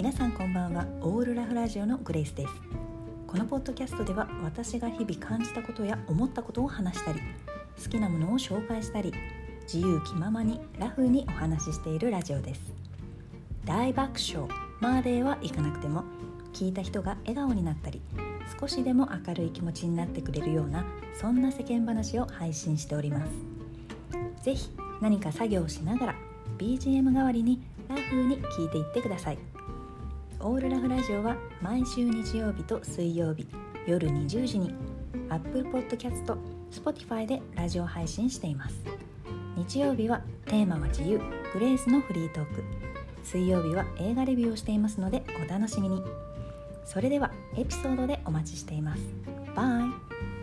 皆さんこんばんは。オールラフラジオのグレイスです。このポッドキャストでは私が日々感じたことや思ったことを話したり好きなものを紹介したり自由気ままにラフにお話ししているラジオです。大爆笑まではいかなくても聞いた人が笑顔になったり少しでも明るい気持ちになってくれるようなそんな世間話を配信しております。是非何か作業しながら BGM 代わりにラフに聞いていってください。オールラフラジオは毎週日曜日と水曜日夜20時に Apple Podcast、Spotify でラジオ配信しています。日曜日はテーマは自由グレースのフリートーク。水曜日は映画レビューをしていますのでお楽しみに。それではエピソードでお待ちしています。バイ。